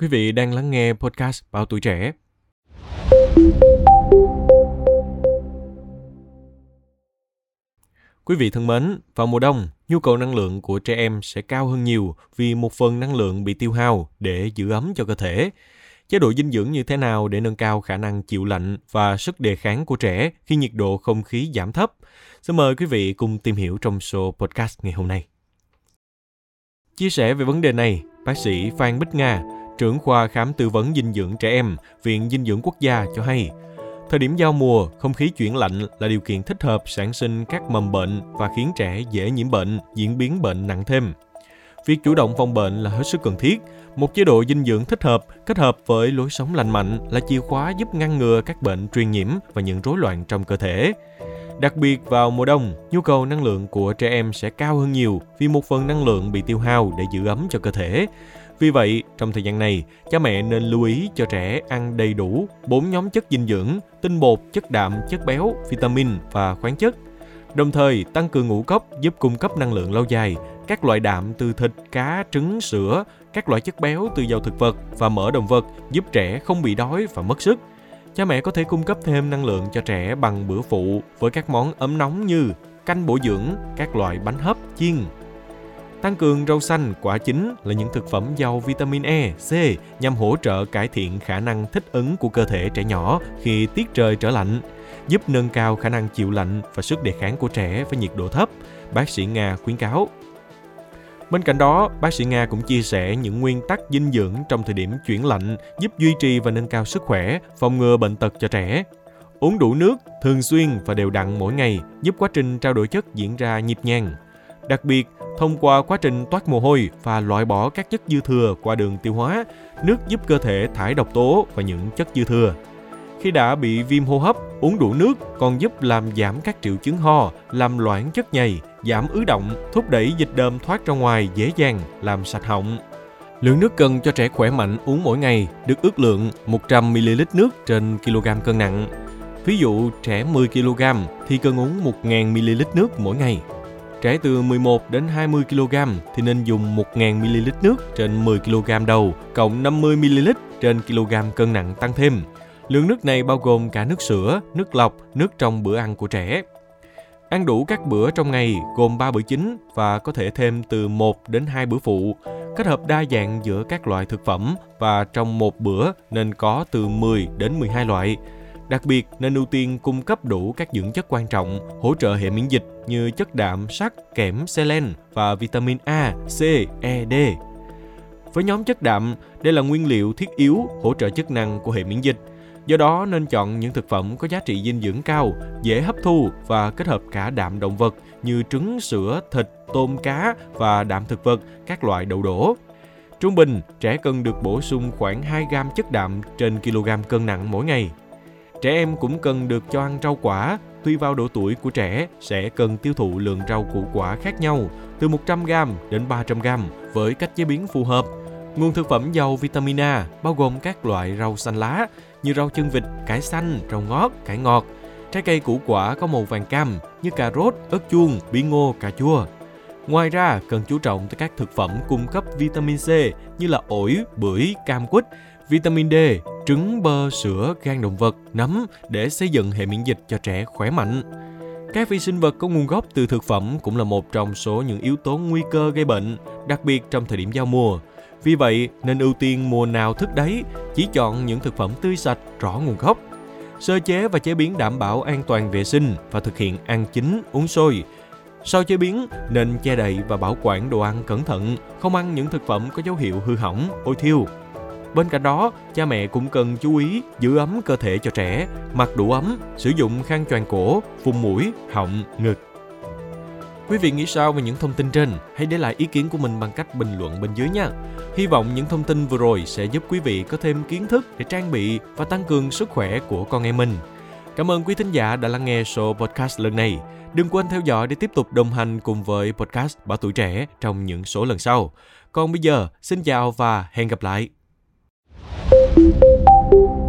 Quý vị đang lắng nghe podcast Báo Tuổi Trẻ. Quý vị thân mến, vào mùa đông, nhu cầu năng lượng của trẻ em sẽ cao hơn nhiều vì một phần năng lượng bị tiêu hao để giữ ấm cho cơ thể. Chế độ dinh dưỡng như thế nào để nâng cao khả năng chịu lạnh và sức đề kháng của trẻ khi nhiệt độ không khí giảm thấp? Xin mời quý vị cùng tìm hiểu trong số podcast ngày hôm nay. Chia sẻ về vấn đề này, bác sĩ Phan Bích Nga, trưởng khoa khám tư vấn dinh dưỡng trẻ em, Viện Dinh dưỡng Quốc gia cho hay, thời điểm giao mùa, không khí chuyển lạnh là điều kiện thích hợp sản sinh các mầm bệnh và khiến trẻ dễ nhiễm bệnh, diễn biến bệnh nặng thêm. Việc chủ động phòng bệnh là hết sức cần thiết. Một chế độ dinh dưỡng thích hợp kết hợp với lối sống lành mạnh là chìa khóa giúp ngăn ngừa các bệnh truyền nhiễm và những rối loạn trong cơ thể. Đặc biệt vào mùa đông, nhu cầu năng lượng của trẻ em sẽ cao hơn nhiều vì một phần năng lượng bị tiêu hao để giữ ấm cho cơ thể. Vì vậy, trong thời gian này, cha mẹ nên lưu ý cho trẻ ăn đầy đủ bốn nhóm chất dinh dưỡng, tinh bột, chất đạm, chất béo, vitamin và khoáng chất. Đồng thời, tăng cường ngũ cốc giúp cung cấp năng lượng lâu dài, các loại đạm từ thịt, cá, trứng, sữa, các loại chất béo từ dầu thực vật và mỡ động vật giúp trẻ không bị đói và mất sức. Cha mẹ có thể cung cấp thêm năng lượng cho trẻ bằng bữa phụ với các món ấm nóng như canh bổ dưỡng, các loại bánh hấp, chiên. Tăng cường rau xanh, quả chín là những thực phẩm giàu vitamin E, C nhằm hỗ trợ cải thiện khả năng thích ứng của cơ thể trẻ nhỏ khi tiết trời trở lạnh, giúp nâng cao khả năng chịu lạnh và sức đề kháng của trẻ với nhiệt độ thấp, bác sĩ Nga khuyến cáo. Bên cạnh đó, bác sĩ Nga cũng chia sẻ những nguyên tắc dinh dưỡng trong thời điểm chuyển lạnh giúp duy trì và nâng cao sức khỏe, phòng ngừa bệnh tật cho trẻ. Uống đủ nước, thường xuyên và đều đặn mỗi ngày giúp quá trình trao đổi chất diễn ra nhịp nhàng. Đặc biệt, thông qua quá trình toát mồ hôi và loại bỏ các chất dư thừa qua đường tiêu hóa, nước giúp cơ thể thải độc tố và những chất dư thừa. Khi đã bị viêm hô hấp, uống đủ nước còn giúp làm giảm các triệu chứng ho, làm loãng chất nhầy, giảm ứ động, thúc đẩy dịch đờm thoát ra ngoài dễ dàng, làm sạch họng. Lượng nước cần cho trẻ khỏe mạnh uống mỗi ngày được ước lượng 100ml nước trên kg cân nặng. Ví dụ trẻ 10 kg thì cần uống 1.000ml nước mỗi ngày. Trẻ từ 11 đến 20 kg thì nên dùng 1.000ml nước trên 10 kg đầu, cộng 50ml trên kg cân nặng tăng thêm. Lượng nước này bao gồm cả nước sữa, nước lọc, nước trong bữa ăn của trẻ. Ăn đủ các bữa trong ngày gồm 3 bữa chính và có thể thêm từ 1 đến 2 bữa phụ, kết hợp đa dạng giữa các loại thực phẩm và trong một bữa nên có từ 10 đến 12 loại. Đặc biệt nên ưu tiên cung cấp đủ các dưỡng chất quan trọng hỗ trợ hệ miễn dịch như chất đạm, sắt, kẽm, selen và vitamin A, C, E, D. Với nhóm chất đạm, đây là nguyên liệu thiết yếu hỗ trợ chức năng của hệ miễn dịch. Do đó nên chọn những thực phẩm có giá trị dinh dưỡng cao, dễ hấp thu và kết hợp cả đạm động vật như trứng, sữa, thịt, tôm, cá và đạm thực vật, các loại đậu đổ. Trung bình, trẻ cần được bổ sung khoảng 2 gram chất đạm trên kg cân nặng mỗi ngày. Trẻ em cũng cần được cho ăn rau quả, tùy vào độ tuổi của trẻ sẽ cần tiêu thụ lượng rau củ quả khác nhau, từ 100g đến 300g với cách chế biến phù hợp. Nguồn thực phẩm giàu vitamin A bao gồm các loại rau xanh lá như rau chân vịt, cải xanh, rau ngót, cải ngọt. Trái cây củ quả có màu vàng cam như cà rốt, ớt chuông, bí ngô, cà chua. Ngoài ra, cần chú trọng tới các thực phẩm cung cấp vitamin C như là ổi, bưởi, cam quýt, vitamin D, trứng, bơ, sữa, gan động vật, nấm để xây dựng hệ miễn dịch cho trẻ khỏe mạnh. Các vi sinh vật có nguồn gốc từ thực phẩm cũng là một trong số những yếu tố nguy cơ gây bệnh, đặc biệt trong thời điểm giao mùa. Vì vậy, nên ưu tiên mùa nào thức đấy, chỉ chọn những thực phẩm tươi sạch, rõ nguồn gốc. Sơ chế và chế biến đảm bảo an toàn vệ sinh và thực hiện ăn chín, uống sôi. Sau chế biến, nên che đậy và bảo quản đồ ăn cẩn thận, không ăn những thực phẩm có dấu hiệu hư hỏng, ôi thiêu. Bên cạnh đó, cha mẹ cũng cần chú ý giữ ấm cơ thể cho trẻ, mặc đủ ấm, sử dụng khăn choàng cổ, vùng mũi, họng, ngực. Quý vị nghĩ sao về những thông tin trên? Hãy để lại ý kiến của mình bằng cách bình luận bên dưới nha. Hy vọng những thông tin vừa rồi sẽ giúp quý vị có thêm kiến thức để trang bị và tăng cường sức khỏe của con em mình. Cảm ơn quý thính giả đã lắng nghe show podcast lần này. Đừng quên theo dõi để tiếp tục đồng hành cùng với podcast Bảo Tuổi Trẻ trong những số lần sau. Còn bây giờ, xin chào và hẹn gặp lại. thank you